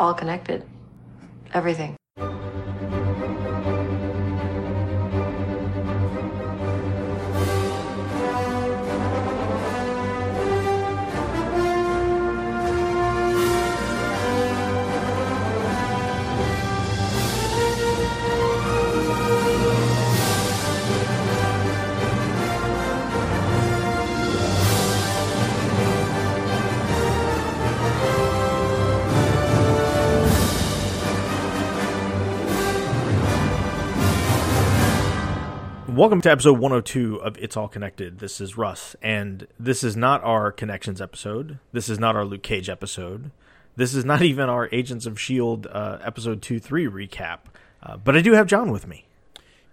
all connected. Everything. Welcome to episode 102 of It's All Connected. This is Russ, and this is not our Connections episode. This is not our Luke Cage episode. This is not even our Agents of S.H.I.E.L.D. Uh, episode 2 3 recap. Uh, but I do have John with me.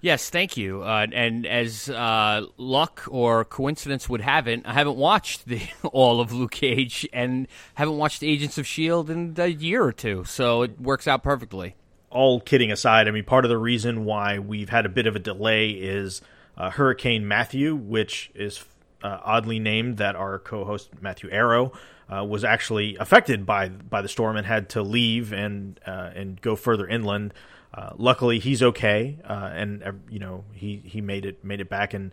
Yes, thank you. Uh, and as uh, luck or coincidence would have it, I haven't watched the all of Luke Cage and haven't watched Agents of Shield in a year or two, so it works out perfectly all kidding aside, I mean, part of the reason why we've had a bit of a delay is uh, Hurricane Matthew, which is uh, oddly named that our co-host Matthew Arrow uh, was actually affected by by the storm and had to leave and uh, and go further inland. Uh, luckily, he's okay, uh, and you know he he made it made it back and.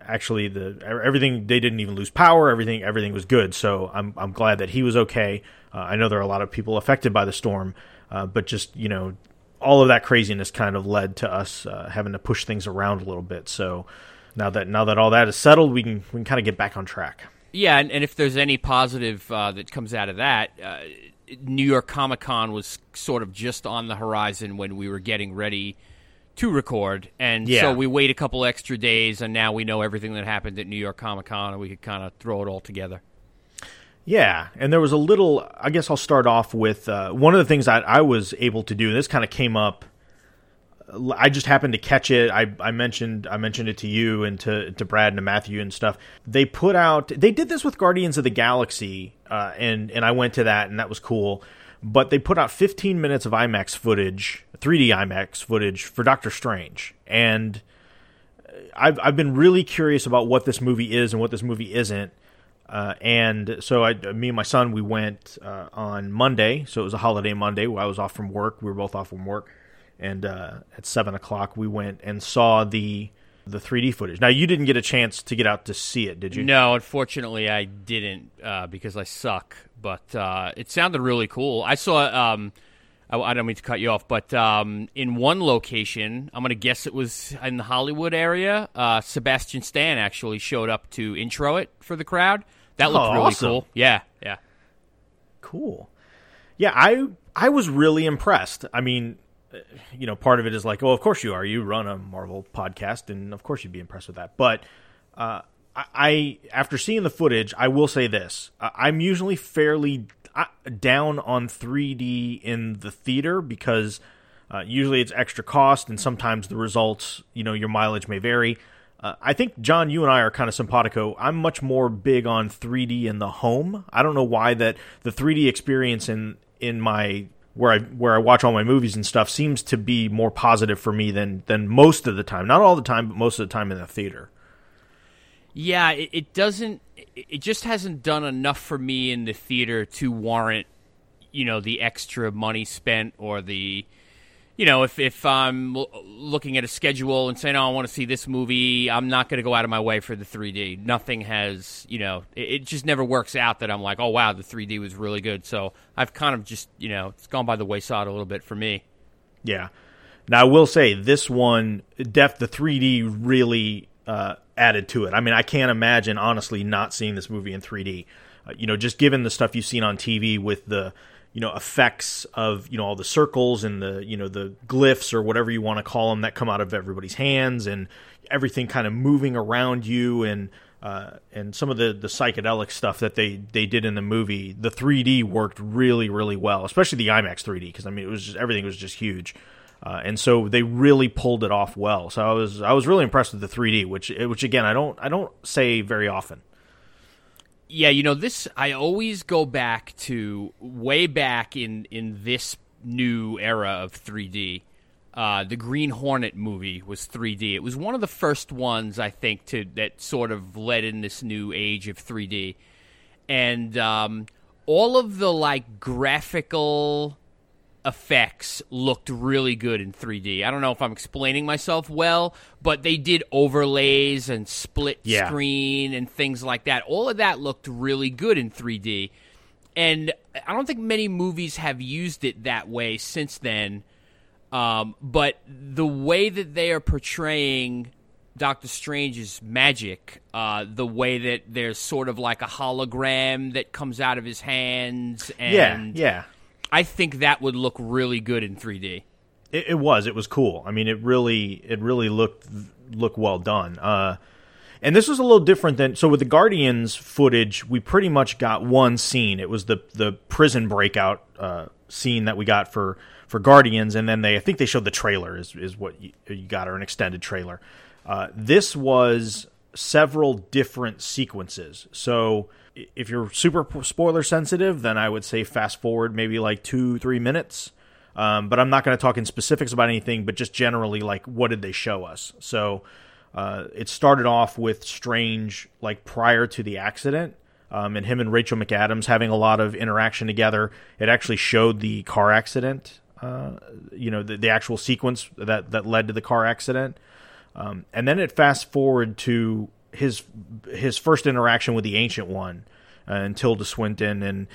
actually, the everything they didn't even lose power. Everything everything was good. So I'm I'm glad that he was okay. I know there are a lot of people affected by the storm, uh, but just you know, all of that craziness kind of led to us uh, having to push things around a little bit. So now that now that all that is settled, we can we can kind of get back on track. Yeah, and, and if there's any positive uh, that comes out of that, uh, New York Comic Con was sort of just on the horizon when we were getting ready to record, and yeah. so we wait a couple extra days, and now we know everything that happened at New York Comic Con, and we could kind of throw it all together. Yeah, and there was a little. I guess I'll start off with uh, one of the things that I was able to do. This kind of came up. I just happened to catch it. I, I mentioned I mentioned it to you and to to Brad and to Matthew and stuff. They put out. They did this with Guardians of the Galaxy, uh, and and I went to that and that was cool. But they put out 15 minutes of IMAX footage, 3D IMAX footage for Doctor Strange, and I've I've been really curious about what this movie is and what this movie isn't uh, and so I, me and my son, we went uh, on Monday. So it was a holiday Monday. I was off from work. We were both off from work, and uh, at seven o'clock we went and saw the the 3D footage. Now you didn't get a chance to get out to see it, did you? No, unfortunately I didn't uh, because I suck. But uh, it sounded really cool. I saw. Um, I, I, don't mean to cut you off, but um, in one location, I'm going to guess it was in the Hollywood area. Uh, Sebastian Stan actually showed up to intro it for the crowd. That looked oh, really awesome. cool. Yeah, yeah. Cool. Yeah, I I was really impressed. I mean, uh, you know, part of it is like, oh, of course you are. You run a Marvel podcast, and of course you'd be impressed with that. But uh, I, I, after seeing the footage, I will say this: I'm usually fairly down on 3D in the theater because uh, usually it's extra cost, and sometimes the results, you know, your mileage may vary. Uh, I think John, you and I are kind of simpatico. I'm much more big on 3D in the home. I don't know why that the 3D experience in in my where I where I watch all my movies and stuff seems to be more positive for me than than most of the time. Not all the time, but most of the time in the theater. Yeah, it, it doesn't. It just hasn't done enough for me in the theater to warrant, you know, the extra money spent or the you know, if if I'm looking at a schedule and saying, "Oh, I want to see this movie," I'm not going to go out of my way for the 3D. Nothing has, you know, it, it, just never works out that I'm like, "Oh, wow, the 3D was really good." So I've kind of just, you know, it's gone by the wayside a little bit for me. Yeah. Now I will say this one, def the 3D really uh, added to it. I mean, I can't imagine honestly not seeing this movie in 3D. Uh, you know, just given the stuff you've seen on TV with the you know effects of you know all the circles and the you know the glyphs or whatever you want to call them that come out of everybody's hands and everything kind of moving around you and uh, and some of the the psychedelic stuff that they they did in the movie the 3D worked really really well especially the IMAX 3D because I mean it was just everything was just huge uh, and so they really pulled it off well so I was I was really impressed with the 3D which which again I don't I don't say very often yeah, you know this. I always go back to way back in in this new era of 3D. Uh, the Green Hornet movie was 3D. It was one of the first ones I think to that sort of led in this new age of 3D. And um, all of the like graphical effects looked really good in 3D. I don't know if I'm explaining myself well, but they did overlays and split Yeah. screen and things like that. All of that looked really good in 3D. And I don't think many movies have used it that way since then. Um, but the way that they are portraying Doctor Strange's magic, uh, the way that there's sort of like a hologram that comes out of his hands, Yeah, and yeah. I think that would look really good in 3D. It, it was. It was cool. I mean, it really, it really looked looked well done. Uh, and this was a little different than so with the Guardians footage. We pretty much got one scene. It was the the prison breakout uh, scene that we got for for Guardians, and then they I think they showed the trailer is is what you, you got or an extended trailer. Uh, this was several different sequences. So if you're super spoiler sensitive, then I would say fast forward maybe like two three minutes. Um, but I'm not going to talk in specifics about anything, but just generally, like, what did they show us? So uh, it started off with Strange, like, prior to the accident, um, and him and Rachel McAdams having a lot of interaction together. It actually showed the car accident, uh, you know, the, the actual sequence that, that led to the car accident. Um, and then it fast forward to his his first interaction with the Ancient One, uh, and Tilda Swinton, and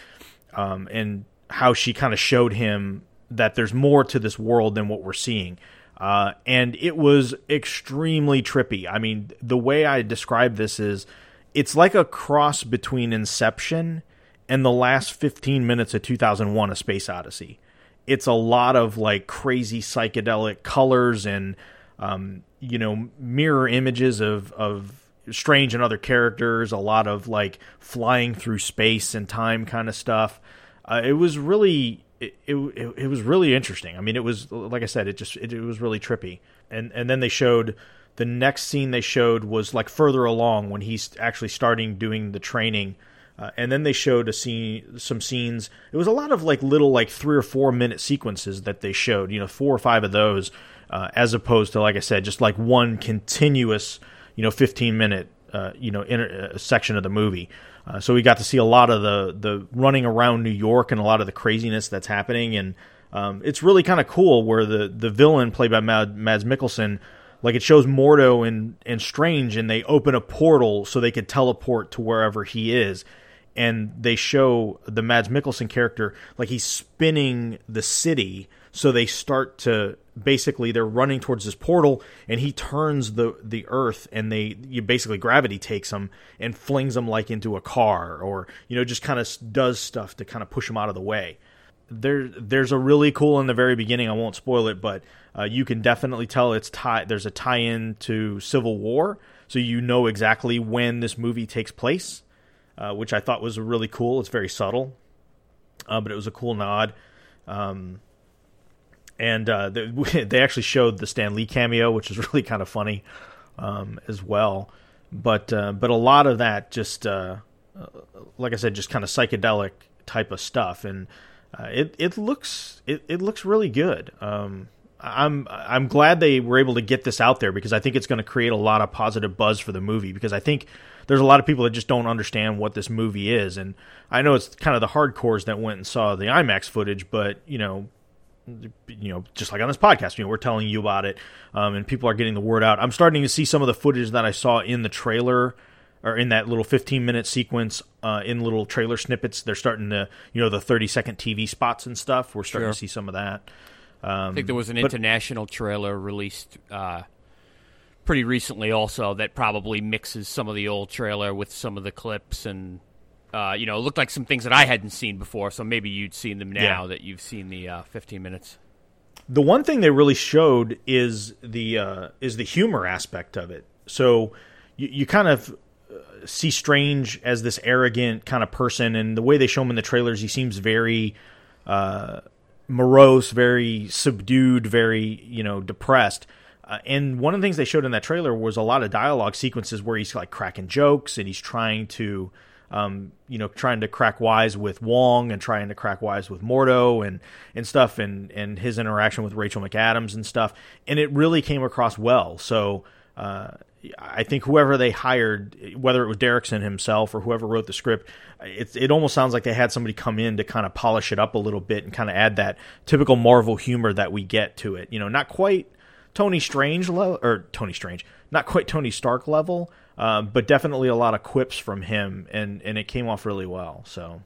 um, and how she kind of showed him that there's more to this world than what we're seeing. Uh, and it was extremely trippy. I mean, the way I describe this is it's like a cross between Inception and the last 15 minutes of 2001 A Space Odyssey. It's a lot of like crazy psychedelic colors and, um, you know, mirror images of, of Strange and other characters, a lot of like flying through space and time kind of stuff. Uh, it was really it, it, it was really interesting. I mean, it was like I said, it just it, it was really trippy. And and then they showed the next scene they showed was like further along when he's actually starting doing the training. Uh, and then they showed a scene, some scenes. It was a lot of like little, like three or four minute sequences that they showed. You know, four or five of those, uh, as opposed to like I said, just like one continuous, you know, fifteen minute, uh, you know, inter- uh, section of the movie. Uh, so we got to see a lot of the the running around New York and a lot of the craziness that's happening, and um, it's really kind of cool where the the villain played by Mad, Mads Mikkelsen, like it shows Mordo and and Strange, and they open a portal so they could teleport to wherever he is, and they show the Mads Mikkelsen character like he's spinning the city, so they start to basically they're running towards this portal and he turns the the earth and they you basically gravity takes them and flings them like into a car or you know just kind of does stuff to kind of push them out of the way. There there's a really cool in the very beginning i won't spoil it but uh, you can definitely tell it's tie there's a tie-in to civil war so you know exactly when this movie takes place uh, which i thought was really cool. It's very subtle uh, but it was a cool nod. Um, and uh, they, they actually showed the Stan Lee cameo, which is really kind of funny um, as well. But uh, but a lot of that just uh, uh, like I said, just kind of psychedelic type of stuff, and uh, it it looks it, it looks really good. Um, I'm I'm glad they were able to get this out there because I think it's going to create a lot of positive buzz for the movie because I think there's a lot of people that just don't understand what this movie is, and I know it's kind of the hardcores that went and saw the IMAX footage, but you know you know, just like on this podcast, you know, we're telling you about it, um, and people are getting the word out. I'm starting to see some of the footage that I saw in the trailer or in that little 15 minute sequence uh, in little trailer snippets. They're starting to, you know, the 30 second TV spots and stuff. We're starting Sure. to see some of that. I think there was an but- international trailer released uh, pretty recently, also that probably mixes some of the old trailer with some of the clips, and uh, you know, it looked like some things that I hadn't seen before. So maybe you'd seen them now Yeah. that you've seen the uh, 15 minutes. the one thing they really showed is the uh, is the humor aspect of it. So you, you kind of uh, see Strange as this arrogant kind of person, and the way they show him in the trailers, he seems very uh, morose, very subdued, very you know depressed. Uh, and one of the things they showed in that trailer was a lot of dialogue sequences where he's like cracking jokes and he's trying to, um, you know, trying to crack wise with Wong and trying to crack wise with Mordo and and stuff, and and his interaction with Rachel McAdams and stuff. And it really came across well. So Uh, I think whoever they hired, whether it was Derrickson himself or whoever wrote the script, it, it almost sounds like they had somebody come in to kind of polish it up a little bit and kind of add that typical Marvel humor that we get to it. You know, not quite Tony Strange level or Tony Strange, not quite Tony Stark level, uh, but definitely a lot of quips from him, and and it came off really well. So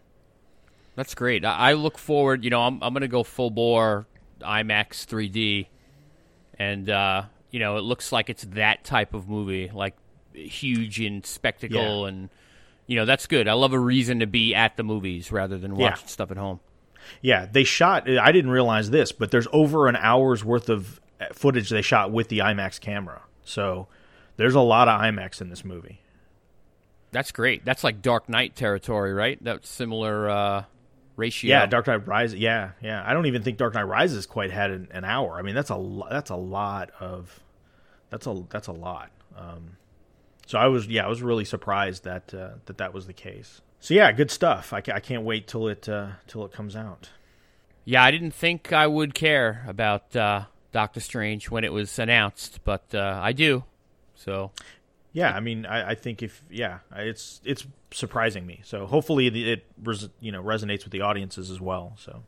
that's great. I, look forward. You know, I'm I'm going to go full bore IMAX 3D, and uh, you know, it looks like it's that type of movie, like huge in spectacle Yeah. and. You know that's good. I love a reason to be at the movies rather than Yeah. watching stuff at home. Yeah, they shot. I didn't realize this, but there's over an hour's worth of footage they shot with the IMAX camera. So there's a lot of IMAX in this movie. That's great. That's like Dark Knight territory, right? That's similar uh, ratio. Yeah, Dark Knight Rises. Yeah, yeah. I don't even think Dark Knight Rises quite had an, an hour. I mean, that's a lo- that's a lot of that's a that's a lot. Um, so I was yeah, I was really surprised that uh, that that was the case. So yeah, good stuff. I, ca- I can't wait till it uh, till it comes out. Yeah, I didn't think I would care about uh, Doctor Strange when it was announced, but uh, I do. So Yeah, I mean, I, I think if yeah, it's it's surprising me. So hopefully it res, you know resonates with the audiences as well. So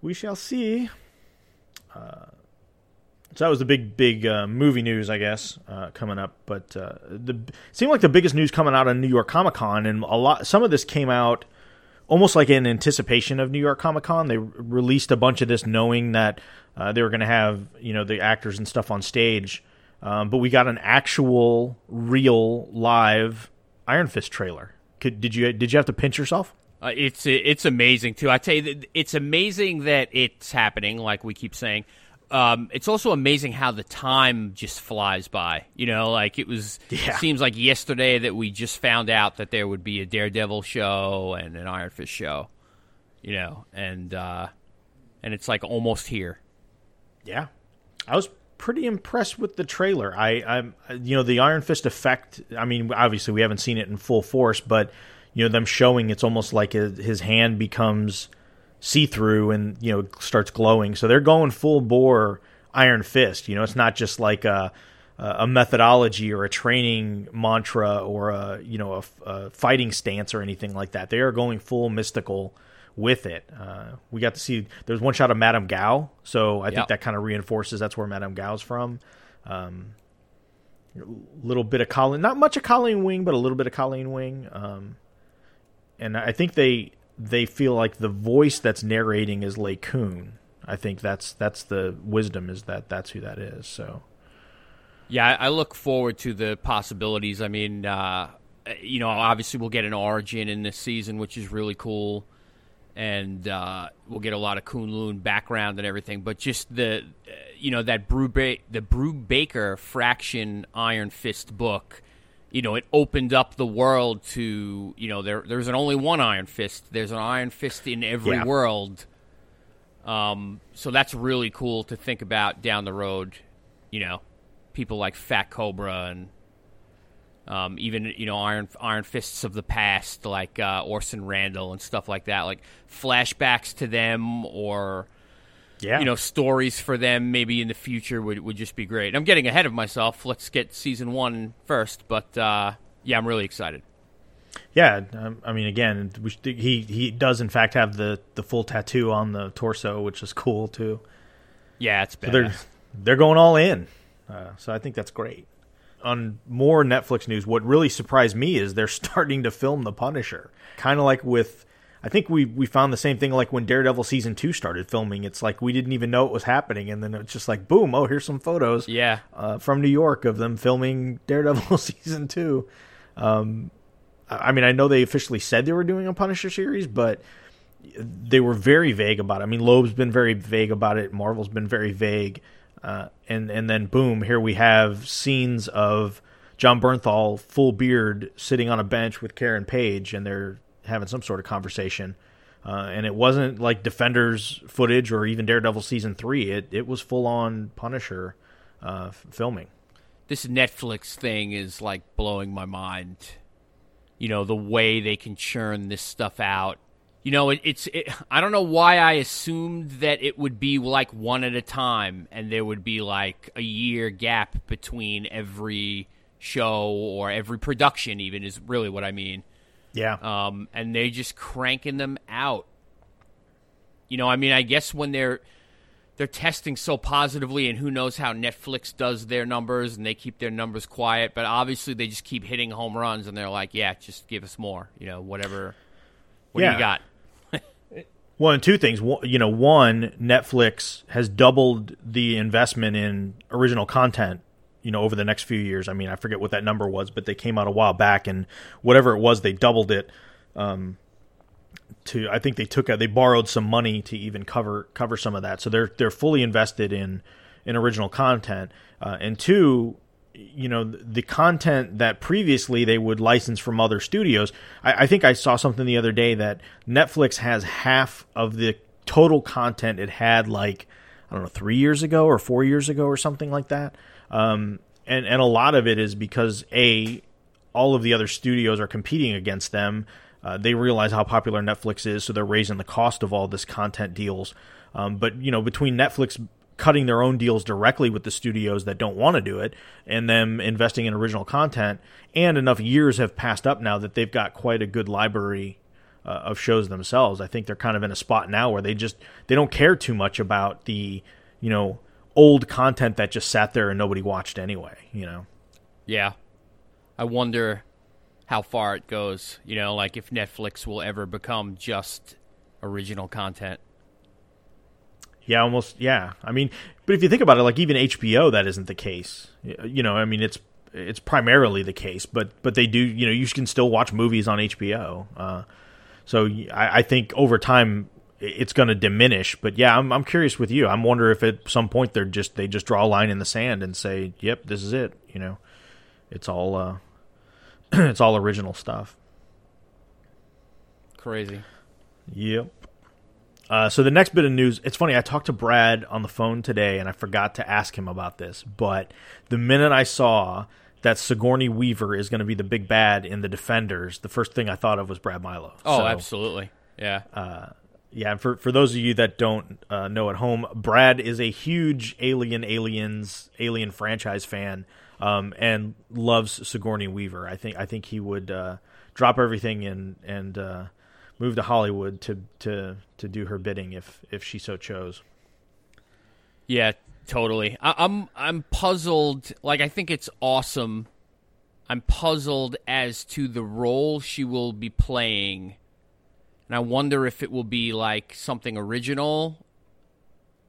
we shall see. Uh, so that was the big big uh, movie news, I guess, uh, coming up. But uh, the seemed like the biggest news coming out of New York Comic Con, and a lot some of this came out almost like in anticipation of New York Comic Con. They released a bunch of this knowing that uh, they were going to have you know the actors and stuff on stage. Um, but we got an actual, real, live Iron Fist trailer. Could, did you did you have to pinch yourself? uh, it's it's amazing too. I tell you, it's amazing that it's happening. Like we keep saying, um, it's also amazing how the time just flies by. You know, like it was. Yeah. Seems like yesterday that we just found out that there would be a Daredevil show and an Iron Fist show. You know, and uh, and it's like almost here. Yeah, I was pretty impressed with the trailer. I, I'm, you know, the Iron Fist effect. I mean, obviously we haven't seen it in full force, but you know, them showing it's almost like his, his hand becomes see through and you know starts glowing. So they're going full bore Iron Fist. You know, it's not just like a a methodology or a training mantra or a you know a, a fighting stance or anything like that. They are going full mystical with it. Uh, we got to see there's one shot of Madame Gao, so I think that kind of reinforces that's where Madame Gao's from. Um, a little bit of Colleen, not much of Colleen Wing, but a little bit of Colleen Wing. Um, and I think they they feel like the voice that's narrating is Lei. I think that's that's the wisdom is that that's who that is. So Yeah, I I look forward to the possibilities. I mean, uh, you know, obviously we'll get an origin in this season, which is really cool, and uh, we'll get a lot of Kunlun background and everything. But just the, uh, you know, that Brew ba- the Brubaker Fraction Iron Fist book. You know, it opened up the world to you know there. There's an only one Iron Fist. There's an Iron Fist in every Yeah. world. Um, so that's really cool to think about down the road. You know, people like Fat Cobra and um, even you know Iron Iron Fists of the past, like uh, Orson Randall and stuff like that, like flashbacks to them or yeah, you know stories for them maybe in the future would would just be great. I'm getting ahead of myself. Let's get season one first, but uh, yeah, I'm really excited. yeah. Um, I mean, again, he he does in fact have the the full tattoo on the torso, which is cool too. Yeah, it's So they're they're going all in. Uh, so I think that's great. On more Netflix news, what really surprised me is they're starting to film The Punisher. Kind of like with, I think we we found the same thing like when Daredevil season two started filming. It's like we didn't even know it was happening, and then it's just like boom, oh here's some photos, Yeah. uh, from New York of them filming Daredevil season two. Um, I I mean, I know they officially said they were doing a Punisher series, but they were very vague about it. I mean, Loeb's been very vague about it. Marvel's been very vague, uh, and and then boom, here we have scenes of Jon Bernthal, full beard, sitting on a bench with Karen Page, and they're having some sort of conversation. Uh, and it wasn't like Defenders footage or even Daredevil season three. It it was full on Punisher uh, f- filming. this Netflix thing is like blowing my mind. You know, the way they can churn this stuff out you know, it, it's. It, I don't know why I assumed that it would be like one at a time, and there would be like a year gap between every show or every production. Even is really what I mean. Yeah. Um, and they're just cranking them out. You know, I mean, I guess when they're they're testing so positively, and who knows how Netflix does their numbers, and they keep their numbers quiet. But obviously, they just keep hitting home runs, and they're like, "Yeah, just give us more." You know, whatever. What Yeah. do you got? Well, and two things. You know, one, Netflix has doubled the investment in original content. You know, over the next few years. I mean, I forget what that number was, but they came out a while back, and whatever it was, they doubled it. Um, to I think they took a, they borrowed some money to even cover cover some of that. So they're they're fully invested in in original content. Uh, and two, you know, the content that previously they would license from other studios. I, I think I saw something the other day that Netflix has half of the total content it had like I don't know three years ago or four years ago or something like that. Um, and and a lot of it is because a all of the other studios are competing against them. Uh, they realize how popular Netflix is, so they're raising the cost of all this content deals. Um, but you know, between Netflix cutting their own deals directly with the studios that don't want to do it, and them investing in original content, and enough years have passed up now that they've got quite a good library uh, of shows themselves. I think they're kind of in a spot now where they just they don't care too much about the you know old content that just sat there and nobody watched anyway. You know. Yeah, I wonder how far it goes. You know, like if Netflix will ever become just original content. Yeah, almost. Yeah, I mean, but if you think about it, like even HBO, that isn't the case. You know, I mean, it's it's primarily the case, but but they do. You know, you can still watch movies on HBO. Uh, so I think over time it's going to diminish. But yeah, I'm I'm curious with you. I'm wonder if at some point they're just they just draw a line in the sand and say, "Yep, this is it." You know, it's all uh, it's all original stuff. Crazy. Yep. Uh, so the next bit of news, it's funny. I talked to Brad on the phone today, and I forgot to ask him about this. But the minute I saw that Sigourney Weaver is going to be the big bad in the Defenders, the first thing I thought of was Brad Milo. Oh, So, absolutely. Yeah. Yeah, and for for those of you that don't uh, know at home, Brad is a huge Alien, Aliens, Alien franchise fan, um, and loves Sigourney Weaver. I think I think he would uh, drop everything and and uh, move to Hollywood to to to do her bidding if if she so chose. Yeah, totally. I, I'm I'm puzzled. Like I think it's awesome. I'm puzzled as to the role she will be playing, and I wonder if it will be like something original.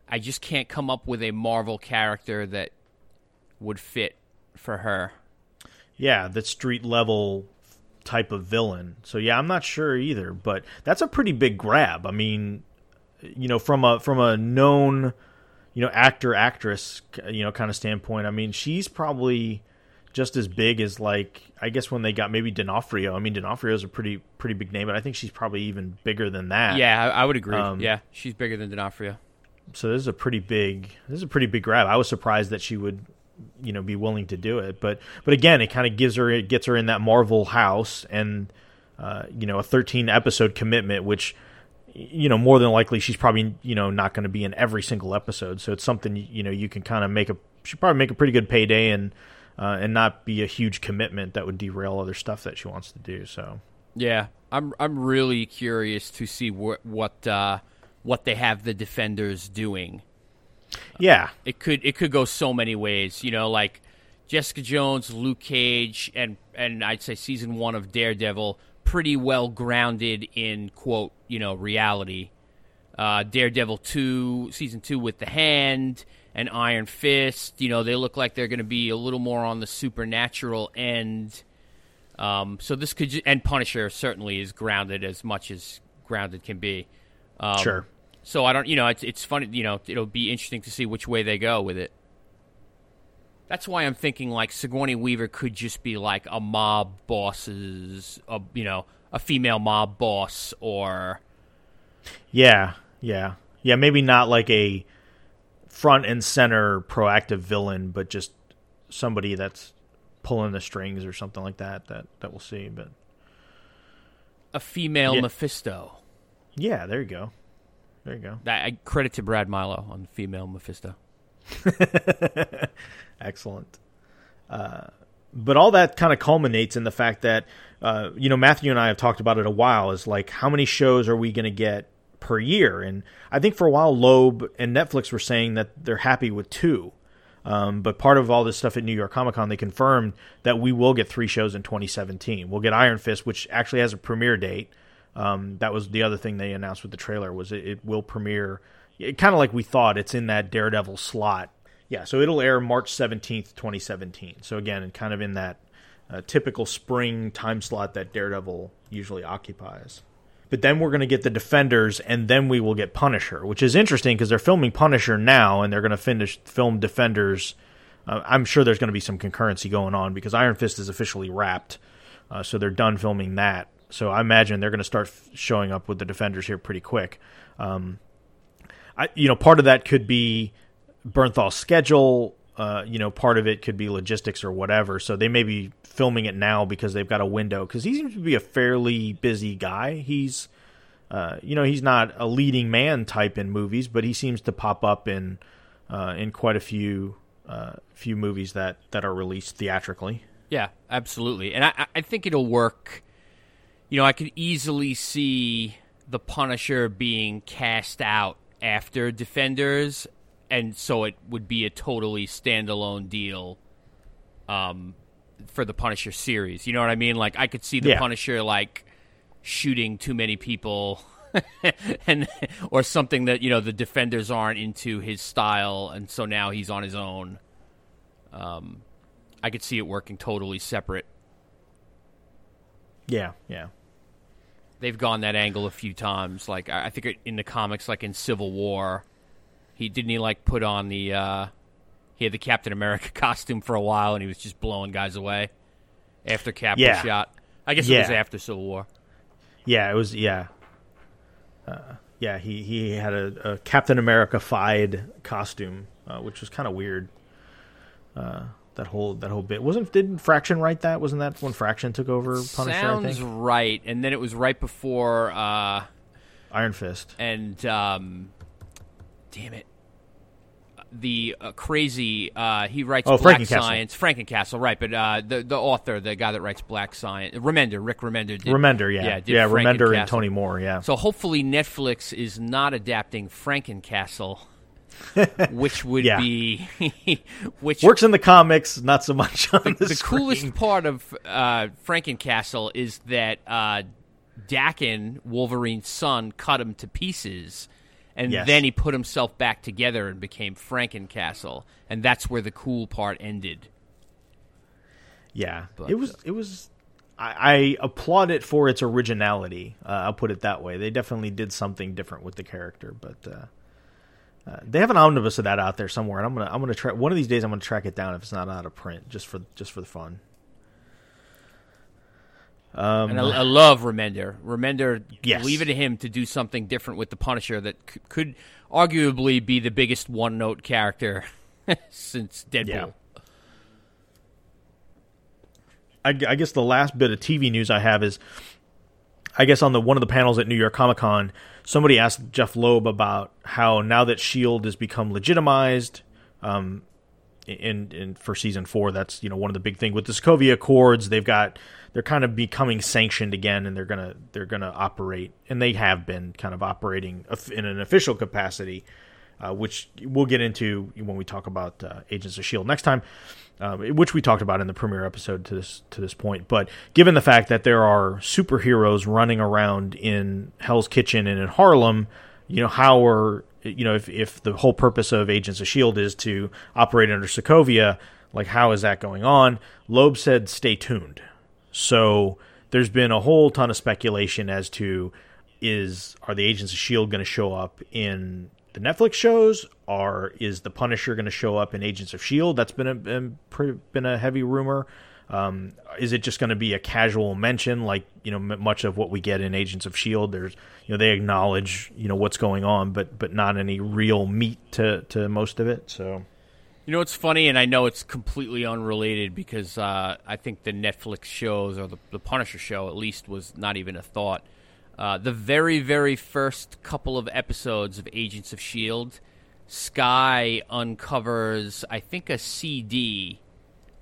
I just can't come up with a Marvel character that would fit for her. Yeah, the street level type of villain. So yeah, I'm not sure either, but that's a pretty big grab. I mean, you know, from a from a known, you know, actor actress, you know, kind of standpoint. I mean, she's probably just as big as like I guess when they got maybe D'Onofrio. I mean, D'Onofrio's a pretty pretty big name, but I think she's probably even bigger than that. Yeah, I, I would agree. Um, yeah, she's bigger than D'Onofrio. so this is a pretty big this is a pretty big grab. I was surprised that she would you know be willing to do it, but but again, it kind of gives her it gets her in that Marvel house and uh, you know a 13 episode commitment, which you know more than likely she's probably you know not going to be in every single episode. So it's something you know you can kind of make a she probably make a pretty good payday and uh, and not be a huge commitment that would derail other stuff that she wants to do. So Yeah, I'm I'm really curious to see what what uh, what they have the defenders doing. Yeah, It could it could go so many ways, you know, like Jessica Jones, Luke Cage, and and I'd say season one of Daredevil pretty well grounded in quote you know reality. Uh, Daredevil two season two with the Hand and Iron Fist, you know, they look like they're going to be a little more on the supernatural end. Um, so this could ju- and Punisher certainly is grounded as much as grounded can be. Um, sure. So I don't, you know, it's it's funny, you know, it'll be interesting to see which way they go with it. That's why I'm thinking like Sigourney Weaver could just be like a mob boss's, a, you know, a female mob boss, or Yeah, yeah, yeah. Maybe not like a front and center proactive villain, but just somebody that's pulling the strings or something like that. That that we'll see. But a female Yeah. Mephisto. Yeah, there you go. There you go. I, I credit to Brad Milo on female Mephisto. Excellent. Uh, but all that kind of culminates in the fact that uh, you know Matthew and I have talked about it a while. Is like how many shows are we going to get per year? And I think for a while Loeb and Netflix were saying that they're happy with two. Um, but part of all this stuff at New York Comic Con, they confirmed that we will get three shows in 2017. We'll get Iron Fist, which actually has a premiere date. Um, that was the other thing they announced with the trailer was it, it will premiere, kind of like we thought. It's in that Daredevil slot. Yeah, so it'll air March 17th, 2017. So again, kind of in that uh, typical spring time slot that Daredevil usually occupies but then we're going to get the Defenders, and then we will get Punisher, which is interesting because they're filming Punisher now, and they're going to finish film Defenders. Uh, I'm sure there's going to be some concurrency going on because Iron Fist is officially wrapped, uh, so they're done filming that. So I imagine they're going to start showing up with the Defenders here pretty quick. Um, I, you know, part of that could be Bernthal's schedule. Uh, you know, part of it could be logistics or whatever. So they may be filming it now because they've got a window. Because he seems to be a fairly busy guy. He's, uh, you know, he's not a leading man type in movies, but he seems to pop up in uh, in quite a few uh, few movies that that are released theatrically. Yeah, absolutely, and I, I think it'll work. You know, I could easily see the Punisher being cast out after Defenders and so it would be a totally standalone deal um, for the Punisher series. You know what I mean? Like I could see the Yeah. Punisher like shooting too many people and or something that, you know, the defenders aren't into his style and so now he's on his own. Um I could see it working totally separate. Yeah, yeah, They've gone that angle a few times. Like I I think in the comics like in Civil War, he didn't he like put on the uh he had the Captain America costume for a while and he was just blowing guys away after Cap was shot. I guess it was after Civil War. yeah. It was yeah, uh, yeah. He he had a, a Captain America fied costume, uh, which was kind of weird. Uh, that whole that whole bit wasn't didn't Fraction write that? Wasn't that when Fraction took over Punisher? I Sounds right. And then it was right before uh Iron Fist. and um damn it. The uh, crazy uh, he writes Oh, Black Frankencastle. Science, Frankencastle, right? But uh, the the author, the guy that writes Black Science, Remender, Rick Remender, did, Remender, yeah, yeah, yeah, Remender and Tony Moore, yeah. So hopefully Netflix is not adapting Frankencastle, which would Yeah. be which Works in the comics, not so much on the, the screen. coolest part of uh, Frankencastle is that uh, Daken, Wolverine's son, cut him to pieces, and Yes. then he put himself back together and became Frankencastle, and that's where the cool part ended. Yeah, But, it was. It was. I, I applaud it for its originality. Uh, I'll put it that way. They definitely did something different with the character, but uh, they have an omnibus of that out there somewhere, and I'm gonna I'm gonna try one of these days. I'm gonna track it down if it's not out of print, just for just for the fun. Um, And I, I love Remender. Remender, Yes. leave it to him to do something different with the Punisher that c- could arguably be the biggest one-note character since Deadpool. Yeah. I, I guess the last bit of TV news I have is, I guess on the one of the panels at New York Comic Con, somebody asked Jeph Loeb about how now that Shield has become legitimized, um, in in for season four, that's you know one of the big thing with the Sokovia Accords. They've got they're kind of becoming sanctioned again, and they're gonna they're gonna operate, and they have been kind of operating in an official capacity uh, which we'll get into when we talk about uh, Agents of Shield next time, um, which we talked about in the premiere episode to this to this point. But given the fact that there are superheroes running around in Hell's Kitchen and in Harlem, you know how are you know if if the whole purpose of Agents of Shield is to operate under Sokovia, like how is that going on? Loeb said, "Stay tuned." So there's been a whole ton of speculation as to is are the Agents of Shield going to show up in the Netflix shows, Are is the Punisher going to show up in Agents of Shield? That's been a been, been a heavy rumor. Um, is it just going to be a casual mention, like you know, much of what we get in Agents of Shield? There's you know they acknowledge you know what's going on, but but not any real meat to to most of it. So You know, it's funny, and I know it's completely unrelated because uh, I think the Netflix shows or the, the Punisher show, at least, was not even a thought. Uh, the very, very first couple of episodes of Agents of S.H.I.E.L.D., Skye uncovers, I think, a CD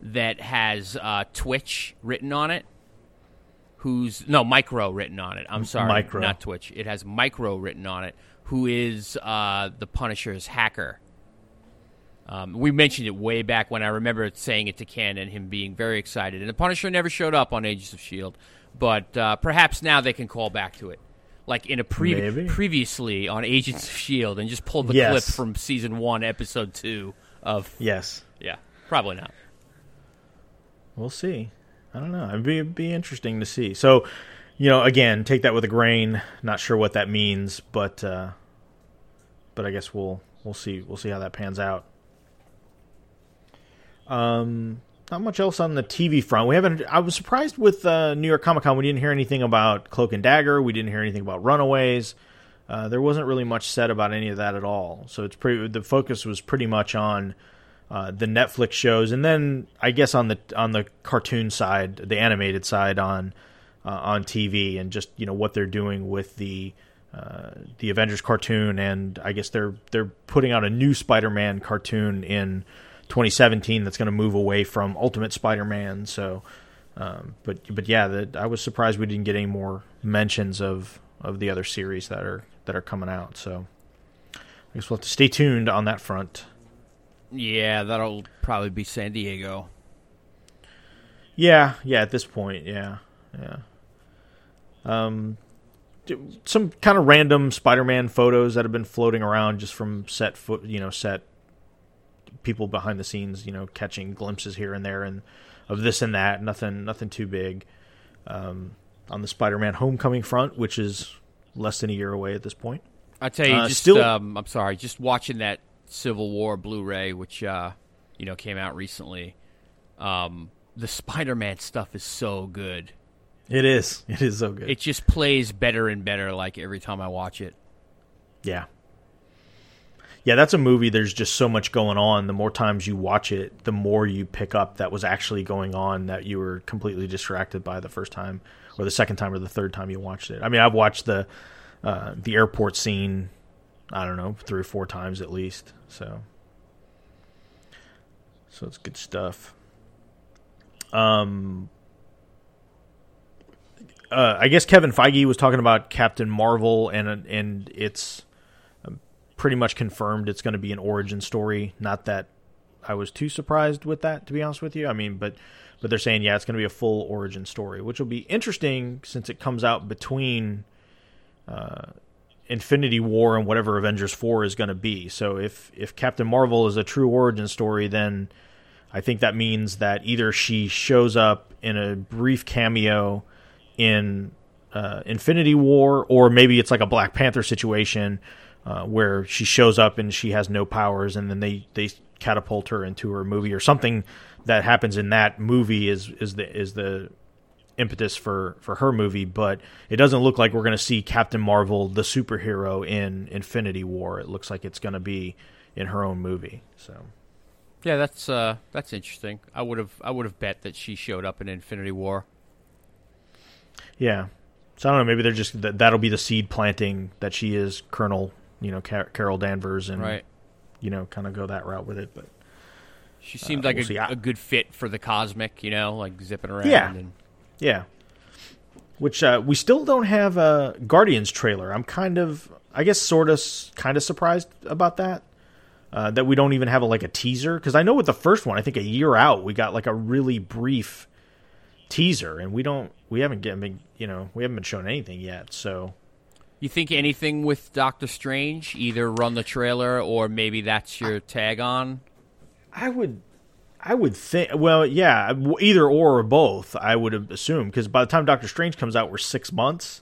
that has uh, Twitch written on it. Who's no micro written on it? I'm sorry, Micro. not Twitch. It has micro written on it. Who is uh, the Punisher's hacker? Um, we mentioned it way back when I remember saying it to Ken and him being very excited. And the Punisher never showed up on Agents of Shield, but uh, perhaps now they can call back to it, like in a pre- previously on Agents of Shield, and just pull the Yes. clip from season one, episode two of Yes. yeah, probably not. We'll see. I don't know. It'd be, it'd be interesting to see. So, you know, again, take that with a grain. Not sure what that means, but uh, but I guess we'll we'll see we'll see how that pans out. Um, not much else on the TV front. We haven't. I was surprised with uh, New York Comic Con. We didn't hear anything about Cloak and Dagger. We didn't hear anything about Runaways. Uh, there wasn't really much said about any of that at all. So it's pretty. The focus was pretty much on uh, the Netflix shows, and then I guess on the on the cartoon side, the animated side on uh, on TV, and just you know what they're doing with the uh, the Avengers cartoon, and I guess they're they're putting out a new Spider-Man cartoon in 2017 that's going to move away from Ultimate Spider-Man. So, um, but but yeah, the, I was surprised we didn't get any more mentions of of the other series that are that are coming out. So, I guess we'll have to stay tuned on that front. Yeah, that'll probably be San Diego. Yeah, yeah. At this point, yeah, yeah. Um, some kind of random Spider-Man photos that have been floating around just from set foot, you know, set people behind the scenes, you know, catching glimpses here and there and of this and that. Nothing, nothing too big. Um, on the Spider-Man Homecoming front, which is less than a year away at this point. I tell you, Uh, just still- um, I'm sorry, just watching that Civil War Blu-ray, which uh, you know came out recently. Um, the Spider-Man stuff is so good. It is. It is so good. It just plays better and better, like every time I watch it. Yeah. Yeah, that's a movie. There's just so much going on. The more times you watch it, the more you pick up that was actually going on that you were completely distracted by the first time, or the second time, or the third time you watched it. I mean, I've watched the uh, the airport scene. I don't know, three or four times at least. So, so it's good stuff. Um, uh, I guess Kevin Feige was talking about Captain Marvel, and and it's pretty much confirmed it's going to be an origin story. Not that I was too surprised with that, to be honest with you. I mean, but but they're saying yeah, it's going to be a full origin story, which will be interesting since it comes out between uh, Infinity War and whatever Avengers Four is going to be. So if if Captain Marvel is a true origin story, then I think that means that either she shows up in a brief cameo in uh, Infinity War, or maybe it's like a Black Panther situation uh, where she shows up and she has no powers, and then they they catapult her into her movie or something that happens in that movie is is the is the impetus for for her movie. But it doesn't look like we're going to see Captain Marvel, the superhero, in Infinity War. It looks like it's going to be in her own movie. So. Yeah, that's uh, that's interesting. I would have I would have bet that she showed up in Infinity War. Yeah. So I don't know. Maybe they're just that that'll be the seed planting that she is Colonel, you know, Car- Carol Danvers, and Right. you know, kind of go that route with it. But She seemed Uh, like we'll a. Good fit for the cosmic, you know, like zipping around. Yeah. And, yeah, which uh, we still don't have a Guardians trailer. I'm kind of, I guess, sort of, kind of surprised about that. Uh, that we don't even have a, like a teaser because I know with the first one, I think a year out, we got like a really brief teaser, and we don't, we haven't given, you know, we haven't been shown anything yet. So you think anything with Doctor Strange? Either run the trailer or maybe that's your tag on. I would, I would think. Well, yeah, either or or both. I would assume because by the time Doctor Strange comes out, we're six months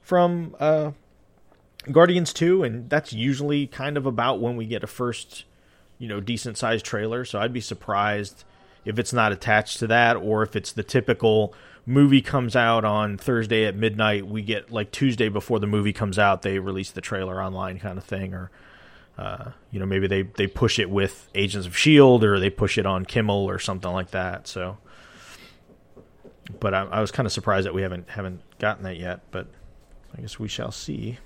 from uh, Guardians Two, and that's usually kind of about when we get a first, you know, decent sized trailer. So I'd be surprised if it's not attached to that, or if it's the typical movie comes out on Thursday at midnight. We get like Tuesday before the movie comes out, they release the trailer online, kind of thing, or uh, you know maybe they they push it with Agents of Shield or they push it on Kimmel or something like that. So, but I, I was kind of surprised that we haven't haven't gotten that yet. But I guess we shall see.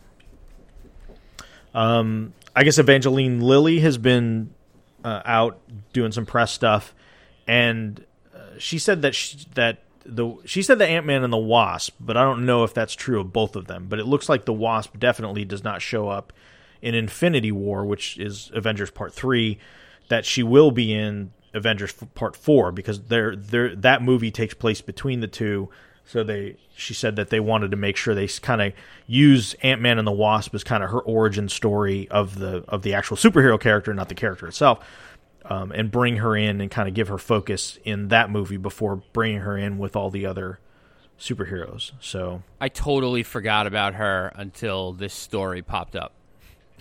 Um, I guess Evangeline Lilly has been uh, out doing some press stuff, and uh, she said that she, that the she said the Ant Man and the Wasp, but I don't know if that's true of both of them. But it looks like the Wasp definitely does not show up in Infinity War, which is Avengers Part Three. That she will be in Avengers Part Four because they're, they're, that movie takes place between the two. So they, she said that they wanted to make sure they kind of use Ant Man and the Wasp as kind of her origin story of the of the actual superhero character, not the character itself, um, and bring her in and kind of give her focus in that movie before bringing her in with all the other superheroes. So I totally forgot about her until this story popped up.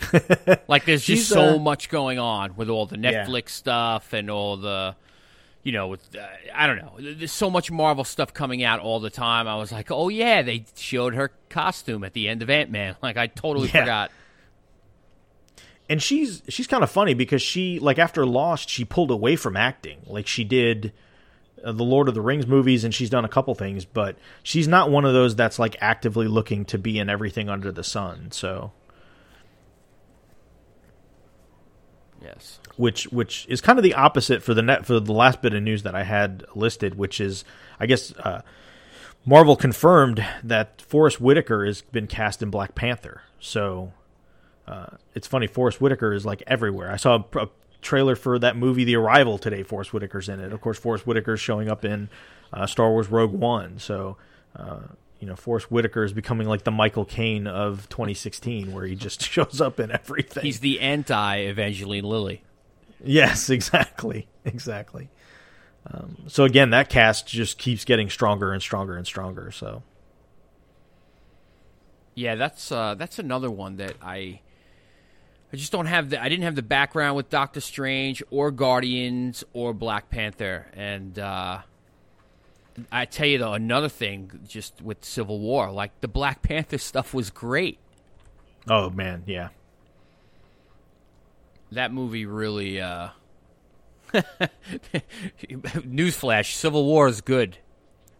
like there's just so uh, much going on with all the Yeah. Netflix stuff and all the you know with uh, I don't know there's so much Marvel stuff coming out all the time I was like oh yeah they showed her costume at the end of Ant-Man like I totally Yeah. forgot and she's she's kind of funny because she like after Lost she pulled away from acting. Like she did uh, the Lord of the Rings movies and she's done a couple things but she's not one of those that's like actively looking to be in everything under the sun so. Yes. Which which is kind of the opposite for the net for the last bit of news that I had listed which is I guess uh, Marvel confirmed that Forest Whitaker has been cast in Black Panther. So uh, it's funny Forest Whitaker is like everywhere. I saw a, a trailer for that movie The Arrival today Forest Whitaker's in it. Of course Forest Whitaker's showing up in uh, Star Wars Rogue One. So uh, you know Forest Whitaker is becoming like the Michael Caine of 2016 where he just shows up in everything. He's the anti Evangeline Lilly. Yes, exactly, exactly. Um, so again, that cast just keeps getting stronger and stronger and stronger. So. Yeah, that's uh, that's another one that I I just don't have the I didn't have the background with Doctor Strange or Guardians or Black Panther, and uh, I tell you though another thing just with Civil War, like the Black Panther stuff was great. oh man, yeah, That movie really. Uh, Newsflash: Civil War is good.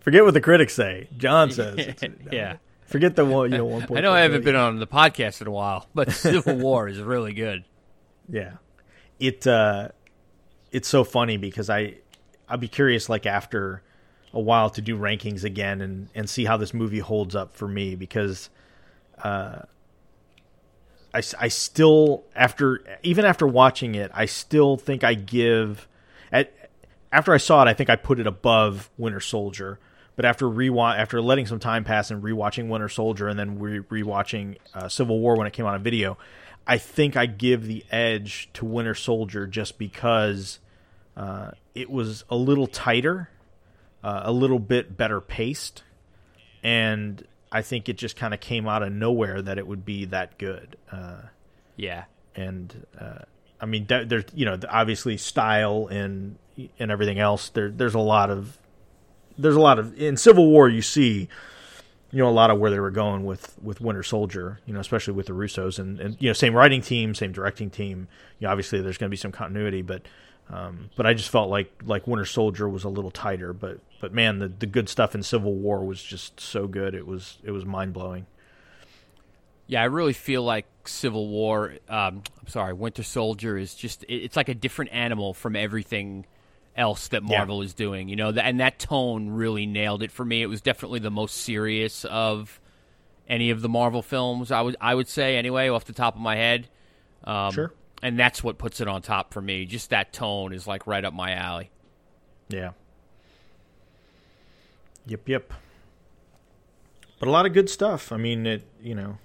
forget what the critics say. John says, it's, Yeah. Forget the one, you know, one point. I know I haven't been on the podcast in a while, but Civil War is really good. Yeah, it uh, it's so funny because I I'd be curious like after a while to do rankings again and and see how this movie holds up for me because uh, I I still after even after watching it I still think I give at after I saw it I think I put it above Winter Soldier. But after rewatch, after letting some time pass and rewatching Winter Soldier, and then re- rewatching uh, Civil War when it came out on video, I think I give the edge to Winter Soldier just because uh, it was a little tighter, uh, a little bit better paced, and I think it just kind of came out of nowhere that it would be that good. Uh, Yeah. and uh, I mean, there's you know obviously style and and everything else. There there's a lot of there's a lot of in Civil War you see you know a lot of where they were going with with Winter Soldier. You know, especially with the Russos and and you know same writing team, same directing team. You know, obviously there's going to be some continuity, but. Um, but I just felt like like Winter Soldier was a little tighter, but but man, the the good stuff in Civil War was just so good. It was it was mind blowing. Yeah, I really feel like Civil War. Um, I'm sorry, Winter Soldier is just. it- It's like a different animal from everything else that Yeah. Marvel is doing. You know, th- and that tone really nailed it for me. It was definitely the most serious of any of the Marvel films. I would I would say anyway, off the top of my head. Um, Sure. And that's what puts it on top for me. Just that tone is like right up my alley. Yeah. Yep, yep. But a lot of good stuff. I mean, it. You know,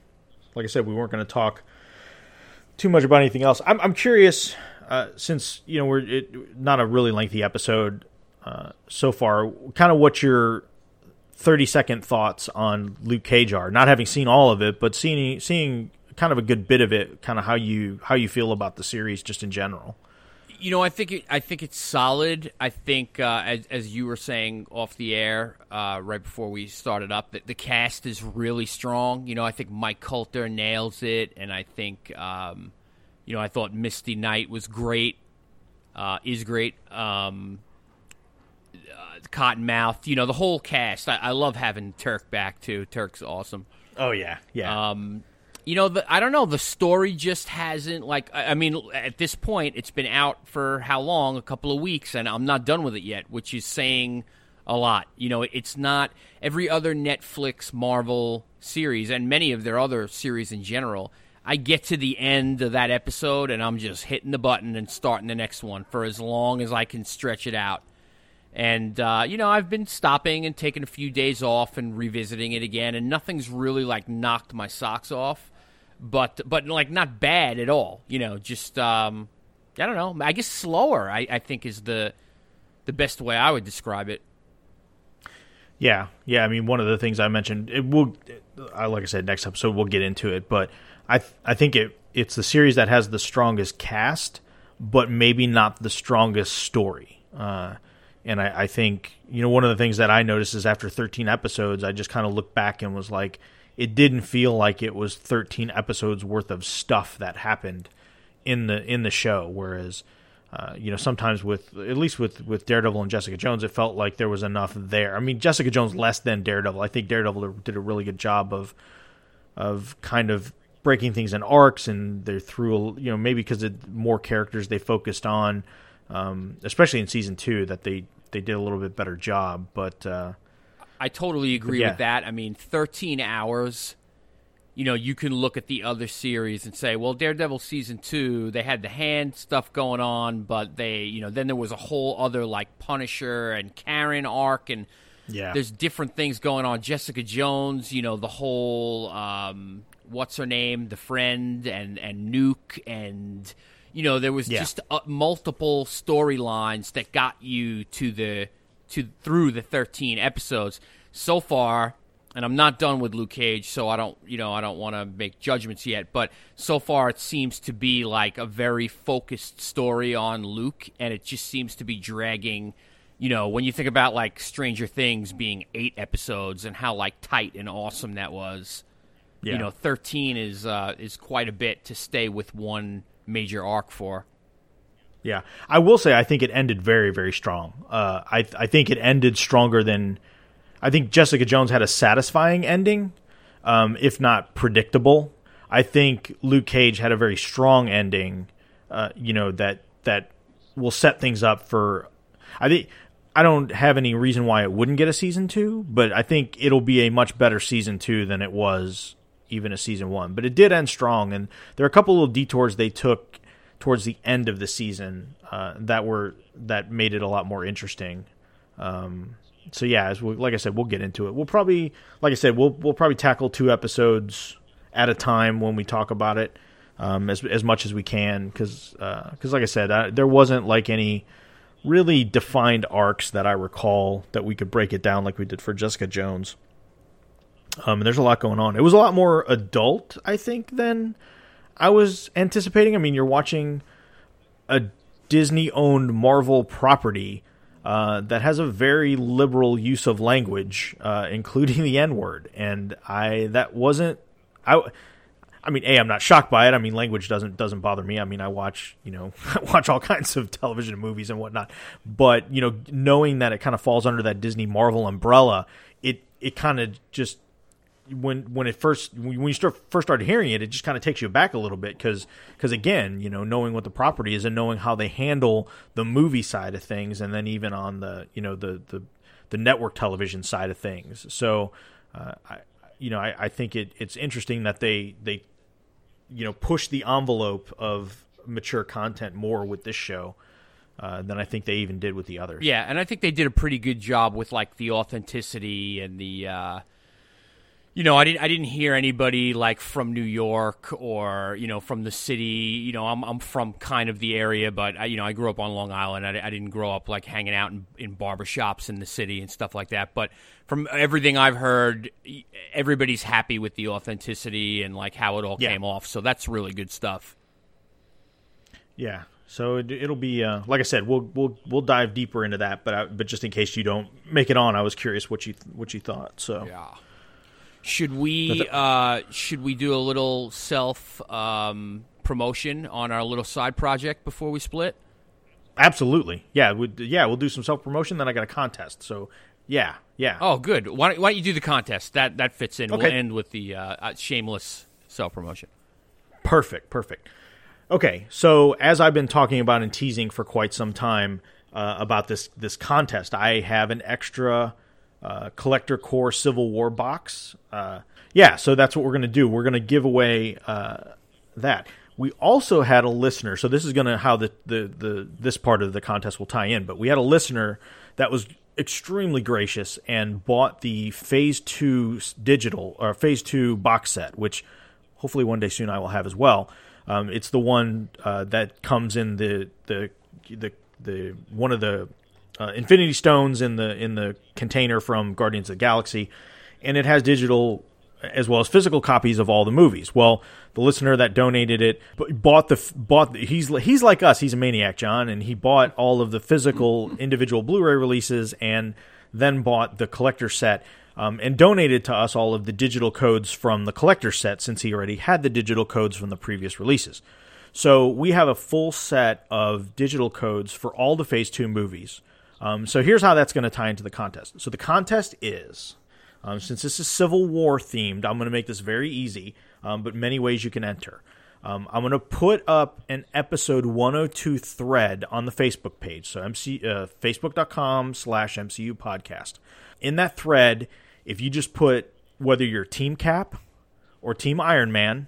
like I said, we weren't going to talk too much about anything else. I'm, I'm curious, uh, since you know we're it, not a really lengthy episode uh, so far. Kind of what your 30 second thoughts on Luke Cage are. Not having seen all of it, but seeing seeing kind of a good bit of it. Kind of how you how you feel about the series just in general. You know, I think it, I think it's solid. I think, uh, as as you were saying off the air uh, right before we started up, that the cast is really strong. You know, I think Mike Colter nails it, and I think, um, you know, I thought Misty Knight was great, uh, is great. Um, uh, Cottonmouth, you know, the whole cast. I, I love having Turk back too. Turk's awesome. Oh yeah, yeah. Um, you know, the, I don't know. The story just hasn't like. I, I mean, at this point, it's been out for how long? A couple of weeks, and I'm not done with it yet, which is saying a lot. You know, it's not every other Netflix Marvel series, and many of their other series in general. I get to the end of that episode, and I'm just hitting the button and starting the next one for as long as I can stretch it out. And uh, you know, I've been stopping and taking a few days off and revisiting it again, and nothing's really like knocked my socks off but but like not bad at all. You know, just um, I don't know. I guess slower. I, I think is the the best way I would describe it. Yeah, yeah. I mean, one of the things I mentioned, it will, I like I said, next episode we'll get into it, but I th- I think it it's the series that has the strongest cast, but maybe not the strongest story. Uh, and I, I think you know one of the things that I noticed is after 13 episodes, I just kind of looked back and was like, it didn't feel like it was 13 episodes worth of stuff that happened in the in the show. Whereas uh, you know sometimes with at least with with Daredevil and Jessica Jones it felt like there was enough there. I mean Jessica Jones less than Daredevil. I think Daredevil did a really good job of of kind of breaking things in arcs and they're through you know maybe because of more characters they focused on um, especially in season 2 that they they did a little bit better job but uh, I totally agree yeah. with that. I mean, 13 hours. You know, you can look at the other series and say, well, Daredevil season two, they had the hand stuff going on, but they, you know, then there was a whole other like Punisher and Karen arc, and yeah, there's different things going on. Jessica Jones, you know, the whole um, what's her name, the friend, and and Nuke, and you know, there was Yeah. just uh, multiple storylines that got you to the to through the 13 episodes so far and I'm not done with Luke Cage so I don't you know I don't want to make judgments yet but so far it seems to be like a very focused story on Luke and it just seems to be dragging you know when you think about like Stranger Things being 8 episodes and how like tight and awesome that was yeah. you know 13 is uh is quite a bit to stay with one major arc for Yeah, I will say I think it ended very very strong. Uh, I I think it ended stronger than I think Jessica Jones had a satisfying ending, um, if not predictable. I think Luke Cage had a very strong ending. Uh, you know that that will set things up for. I think I don't have any reason why it wouldn't get a season two, but I think it'll be a much better season two than it was even a season one. But it did end strong, and there are a couple little detours they took towards the end of the season uh, that were that made it a lot more interesting. Um, so yeah, as we, like I said, we'll get into it. We'll probably, like I said, we'll we'll probably tackle two episodes at a time when we talk about it um, as as much as we can because because like I said, I, there wasn't like any really defined arcs that I recall that we could break it down like we did for Jessica Jones. Um, there's a lot going on. It was a lot more adult, I think, than I was anticipating. I mean, you're watching a Disney owned Marvel property uh, that has a very liberal use of language, uh, including the N word. And I, that wasn't, I, I mean, a, I'm not shocked by it. I mean, language doesn't doesn't bother me. I mean, I watch you know I watch all kinds of television and movies and whatnot. But you know, knowing that it kind of falls under that Disney Marvel umbrella, it it kind of just when when it first when you start first started hearing it, it just kind of takes you back a little bit because because again, you know, knowing what the property is and knowing how they handle the movie side of things, and then even on the you know the the the network television side of things. So, uh, I you know I, I think it it's interesting that they they you know push the envelope of mature content more with this show. Uh, than I think they even did with the others. Yeah, and I think they did a pretty good job with like the authenticity and the uh you know, I didn't I didn't hear anybody like from New York or, you know, from the city. You know, I'm I'm from kind of the area, but I, you know, I grew up on Long Island. I, I didn't grow up like hanging out in in barbershops in the city and stuff like that. But from everything I've heard, everybody's happy with the authenticity and like how it all Yeah. came off. So that's really good stuff. Yeah. So it, it'll be uh, like I said, we'll we'll we'll dive deeper into that. But I, but just in case you don't make it on, I was curious what you what you thought. So Yeah. Should we uh, should we do a little self um, promotion on our little side project before we split? Absolutely. Yeah. We, yeah. We'll do some self promotion. Then I got a contest. So yeah. Yeah. Oh, good. Why don't, why don't you do the contest? That that fits in. We'll end with the uh, uh, shameless self promotion. Perfect, perfect. Okay, so as I've been talking about and teasing for quite some time uh, about this this contest, I have an extra uh, Collector Corps Civil War box. Uh, yeah, so that's what we're going to do. We're going to give away uh, that. We also had a listener, so this is going to how the, the the this part of the contest will tie in. But we had a listener that was extremely gracious and bought the Phase Two digital or Phase Two box set, which hopefully one day soon I will have as well. Um, it's the one uh, that comes in the the the the one of the uh, Infinity Stones in the in the container from Guardians of the Galaxy, and it has digital as well as physical copies of all the movies. Well, the listener that donated it bought the bought the, he's he's like us. He's a maniac, John, and he bought all of the physical individual Blu-ray releases and then bought the collector set um, and donated to us all of the digital codes from the collector set since he already had the digital codes from the previous releases. So we have a full set of digital codes for all the Phase 2 movies. Um, so here's how that's going to tie into the contest. So the contest is, um, since this is Civil War themed, I'm going to make this very easy, um, but many ways you can enter. Um, I'm going to put up an episode 102 thread on the Facebook page. So MC, uh, facebook.com slash MCU podcast. In that thread, if you just put whether you're Team Cap or Team Iron Man,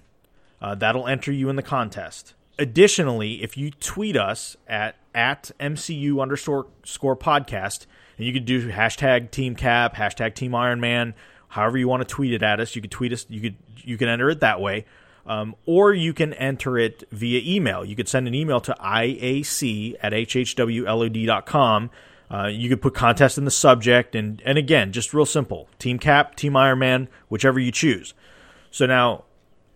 uh, that'll enter you in the contest. Additionally, if you tweet us at at MCU underscore score podcast, and you could do hashtag Team Cap, hashtag Team Iron Man, however you want to tweet it at us. You could tweet us. You could you can enter it that way, um, or you can enter it via email. You could send an email to iac at hhwlod.com. Uh, you could put contest in the subject, and and again, just real simple: Team Cap, Team Iron Man, whichever you choose. So now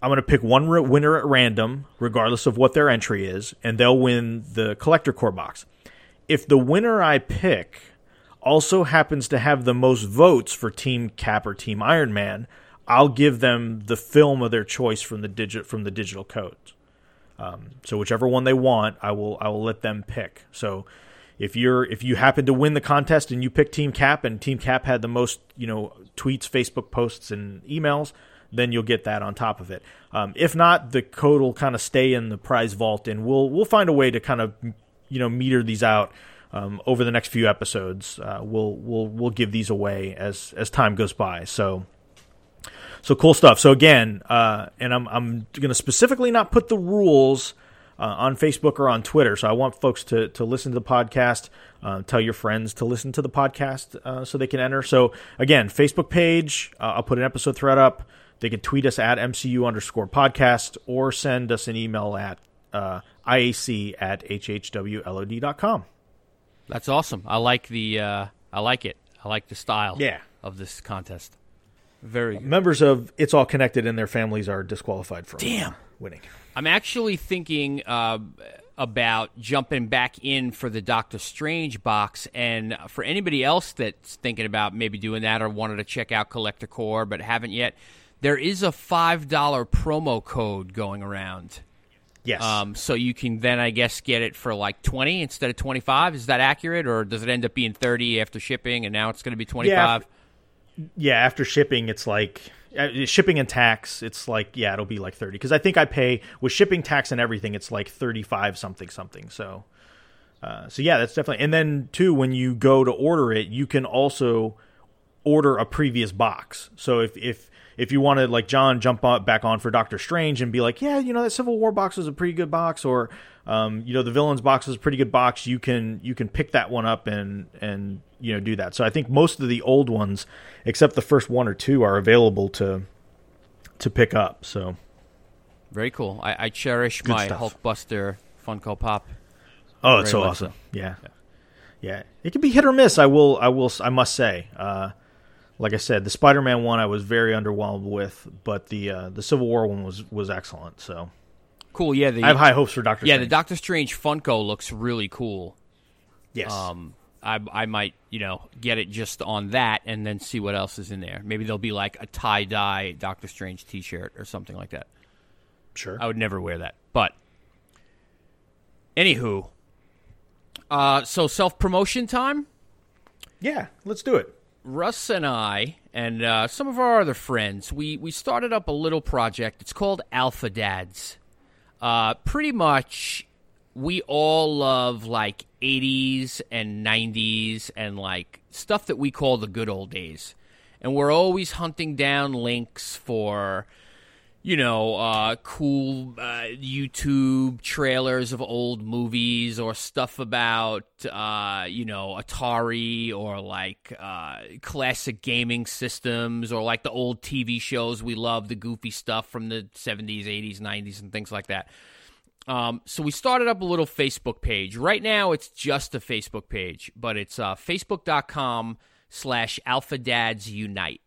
I'm going to pick one winner at random, regardless of what their entry is, and they'll win the Collector Corps box. If the winner I pick also happens to have the most votes for Team Cap or Team Iron Man, I'll give them the film of their choice from the digit from the digital codes. Um, so whichever one they want, I will I will let them pick. So if you're if you happen to win the contest and you pick Team Cap and Team Cap had the most you know tweets, Facebook posts, and emails, then you'll get that on top of it. Um, if not, the code will kind of stay in the prize vault, and we'll we'll find a way to kind of you know meter these out um, over the next few episodes. Uh, we'll we'll we'll give these away as as time goes by. So. So cool stuff. So again, uh, and I'm I'm going to specifically not put the rules uh, on Facebook or on Twitter. So I want folks to to listen to the podcast. Uh, tell your friends to listen to the podcast uh, so they can enter. So again, Facebook page. Uh, I'll put an episode thread up. They can tweet us at MCU underscore podcast or send us an email at uh, IAC at HHWLOD.com. That's awesome. I like the uh, I like it. I like the style Yeah. of this contest. Very good. Members of It's All Connected and their families are disqualified from Damn. winning. I'm actually thinking uh, about jumping back in for the Doctor Strange box, and for anybody else that's thinking about maybe doing that or wanted to check out Collector Corps but haven't yet, there is a five dollar promo code going around. Yes. Um, so you can then, I guess, get it for like twenty instead of twenty five. Is that accurate, or does it end up being thirty after shipping, and now it's going to be twenty five? yeah, after shipping, it's like uh, shipping and tax. It's like yeah, it'll be like thirty because I think I pay with shipping, tax, and everything. It's like thirty five something something. So, uh, so yeah, that's definitely. And then too, when you go to order it, you can also order a previous box. So if if if you want to like John jump on, back on for Doctor Strange and be like, yeah, you know that Civil War box is a pretty good box, or um, you know the villains box is a pretty good box, you can you can pick that one up and and you know do that. So I think most of the old ones, except the first one or two, are available to to pick up. So Very cool. I, I cherish Good my stuff. Hulkbuster Funko Pop. oh, it's so awesome. Yeah. yeah, It can be hit or miss. I will. I will. I must say. Uh, like I said, the Spider-Man one I was very underwhelmed with, but the uh, the Civil War one was was excellent. So Cool. Yeah. The, I have high hopes for Doctor. yeah, the Doctor Strange Funko looks really cool. Yes. Um, I I might you know get it just on that and then see what else is in there. Maybe there'll be like a tie dye Doctor Strange T-shirt or something like that. sure. I would never wear that, but anywho, Uh, so self promotion time. Yeah, let's do it. Russ and I and uh, some of our other friends, we we started up a little project. It's called Alpha Dads. Uh, pretty much, we all love like 80s and 90s and like stuff that we call the good old days. And we're always hunting down links for you know, uh, cool uh, YouTube trailers of old movies or stuff about, uh, you know, Atari or like uh, classic gaming systems or like the old TV shows we love, the goofy stuff from the 70s, 80s, 90s, and things like that. Um, so we started up a little Facebook page. Right now, it's just a Facebook page, but it's uh, facebook.com slash alpha dads unite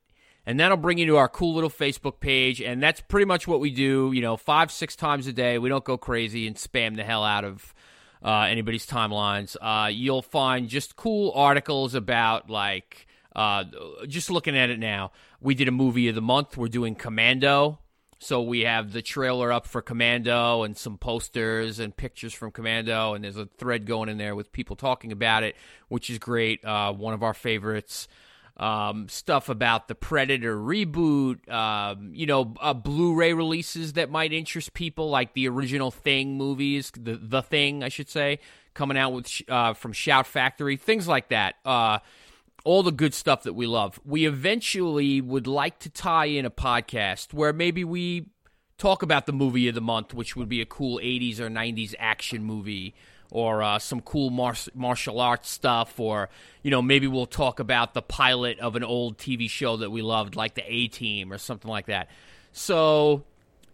and that'll bring you to our cool little Facebook page. And that's pretty much what we do, you know, five, six times a day. We don't go crazy and spam the hell out of uh, anybody's timelines. Uh, you'll find just cool articles about, like, uh, just looking at it now. We did a movie of the month. We're doing Commando. So we have the trailer up for Commando and some posters and pictures from Commando, and there's a thread going in there with people talking about it, which is great. Uh, one of our favorites um, stuff about the Predator reboot, um, you know, uh, Blu-ray releases that might interest people, like the original Thing movies, the the Thing, I should say, coming out with uh, from Shout Factory, things like that. Uh, all the good stuff that we love. We eventually would like to tie in a podcast where maybe we talk about the movie of the month, which would be a cool 80s or 90s action movie or uh, some cool mar- martial arts stuff, or you know maybe we'll talk about the pilot of an old TV show that we loved, like the A Team or something like that. So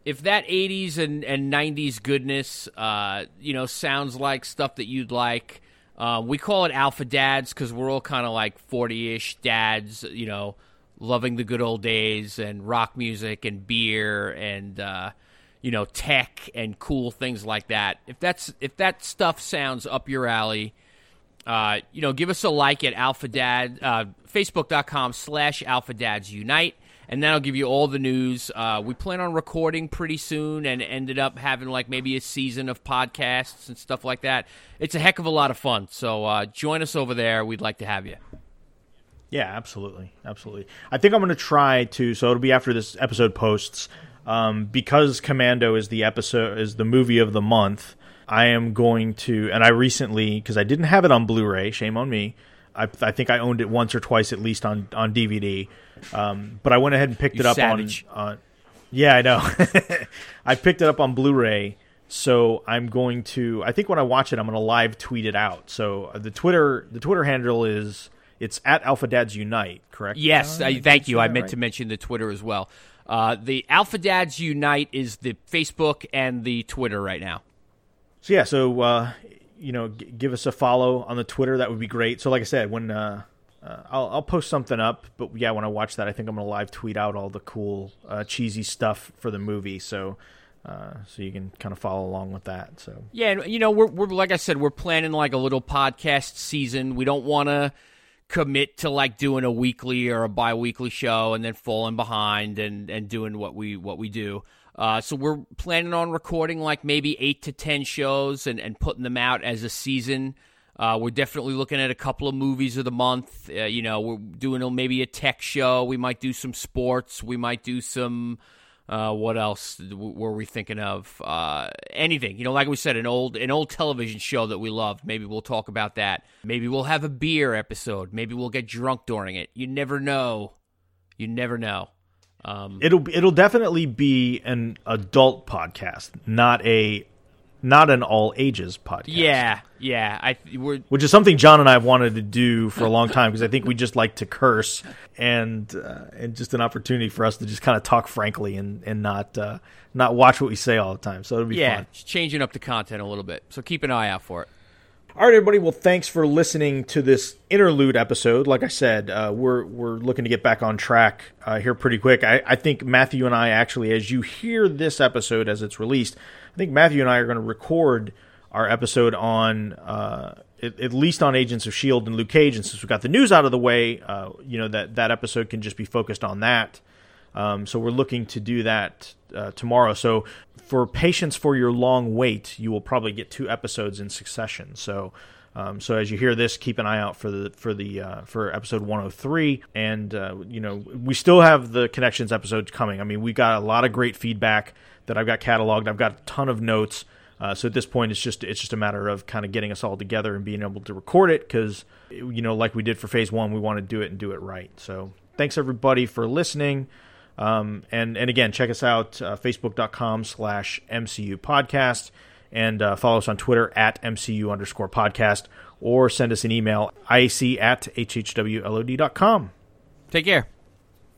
if that 80s and, and 90s goodness, uh, you know, sounds like stuff that you'd like, uh, we call it Alpha Dads because we're all kind of like 40 ish dads, you know, loving the good old days and rock music and beer and, uh, you know, tech and cool things like that. If that's if that stuff sounds up your alley, uh, you know, give us a like at Alpha Dad, uh, Facebook.com slash Alpha Dads Unite, and that'll give you all the news. Uh, we plan on recording pretty soon and ended up having like maybe a season of podcasts and stuff like that. It's a heck of a lot of fun. So uh, join us over there. We'd like to have you. Yeah, absolutely. Absolutely. I think I'm going to try to, so it'll be after this episode posts um, because Commando is the episode is the movie of the month. I am going to, and I recently because I didn't have it on Blu-ray. Shame on me. I, I, think I owned it once or twice at least on on DVD. Um, but I went ahead and picked you it up savage. on. on yeah, I know. I picked it up on Blu-ray, so I'm going to. I think when I watch it, I'm going to live tweet it out. So uh, the Twitter the Twitter handle is it's at Alpha Dads Unite. Correct? Yes, uh, I, thank you. I meant right? to mention the Twitter as well. Uh, the Alpha Dads Unite is the Facebook and the Twitter right now. So yeah, so uh, you know, g- give us a follow on the Twitter. That would be great. So like I said, when uh, uh, I'll, I'll post something up, but yeah, when I watch that, I think I'm gonna live tweet out all the cool uh, cheesy stuff for the movie. So. Uh, so you can kind of follow along with that. So yeah, and you know, we're, we're like I said, we're planning like a little podcast season. We don't want to commit to like doing a weekly or a bi-weekly show and then falling behind and and doing what we what we do. Uh, so we're planning on recording like maybe eight to ten shows and, and putting them out as a season. Uh, we're definitely looking at a couple of movies of the month. Uh, you know we're doing maybe a tech show. We might do some sports. We might do some uh, what else were we thinking of? Uh, anything, you know, like we said, an old an old television show that we love. Maybe we'll talk about that. Maybe we'll have a beer episode. Maybe we'll get drunk during it. You never know. You never know. Um, it'll it'll definitely be an adult podcast, not a not an all ages podcast. Yeah, yeah. I we're which is something John and I have wanted to do for a long time because I think we just like to curse and uh, and just an opportunity for us to just kind of talk frankly and and not uh, not watch what we say all the time. So it'll be yeah, fun. changing up the content a little bit. So keep an eye out for it. All right, everybody. Well, thanks for listening to this interlude episode. Like I said, uh, we're we're looking to get back on track uh, here pretty quick. I, I think Matthew and I actually, as you hear this episode as it's released, I think Matthew and I are going to record our episode on uh, at, at, least on Agents of Shield and Luke Cage. And since we got the news out of the way, uh, you know that that episode can just be focused on that. Um, so we're looking to do that uh, tomorrow. So for patience for your long wait, you will probably get two episodes in succession. So Um, so as you hear this, keep an eye out for the for the uh, for episode 103, and uh, you know we still have the connections episodes coming. I mean, we got a lot of great feedback that I've got cataloged. I've got a ton of notes. Uh, so at this point, it's just it's just a matter of kind of getting us all together and being able to record it because you know, like we did for phase one, we want to do it and do it right. So thanks everybody for listening. Um, and and again, check us out uh, facebook.com slash MCU podcast and uh, follow us on Twitter at MCU underscore podcast or send us an email, ic at HHWLOD.com. Take care.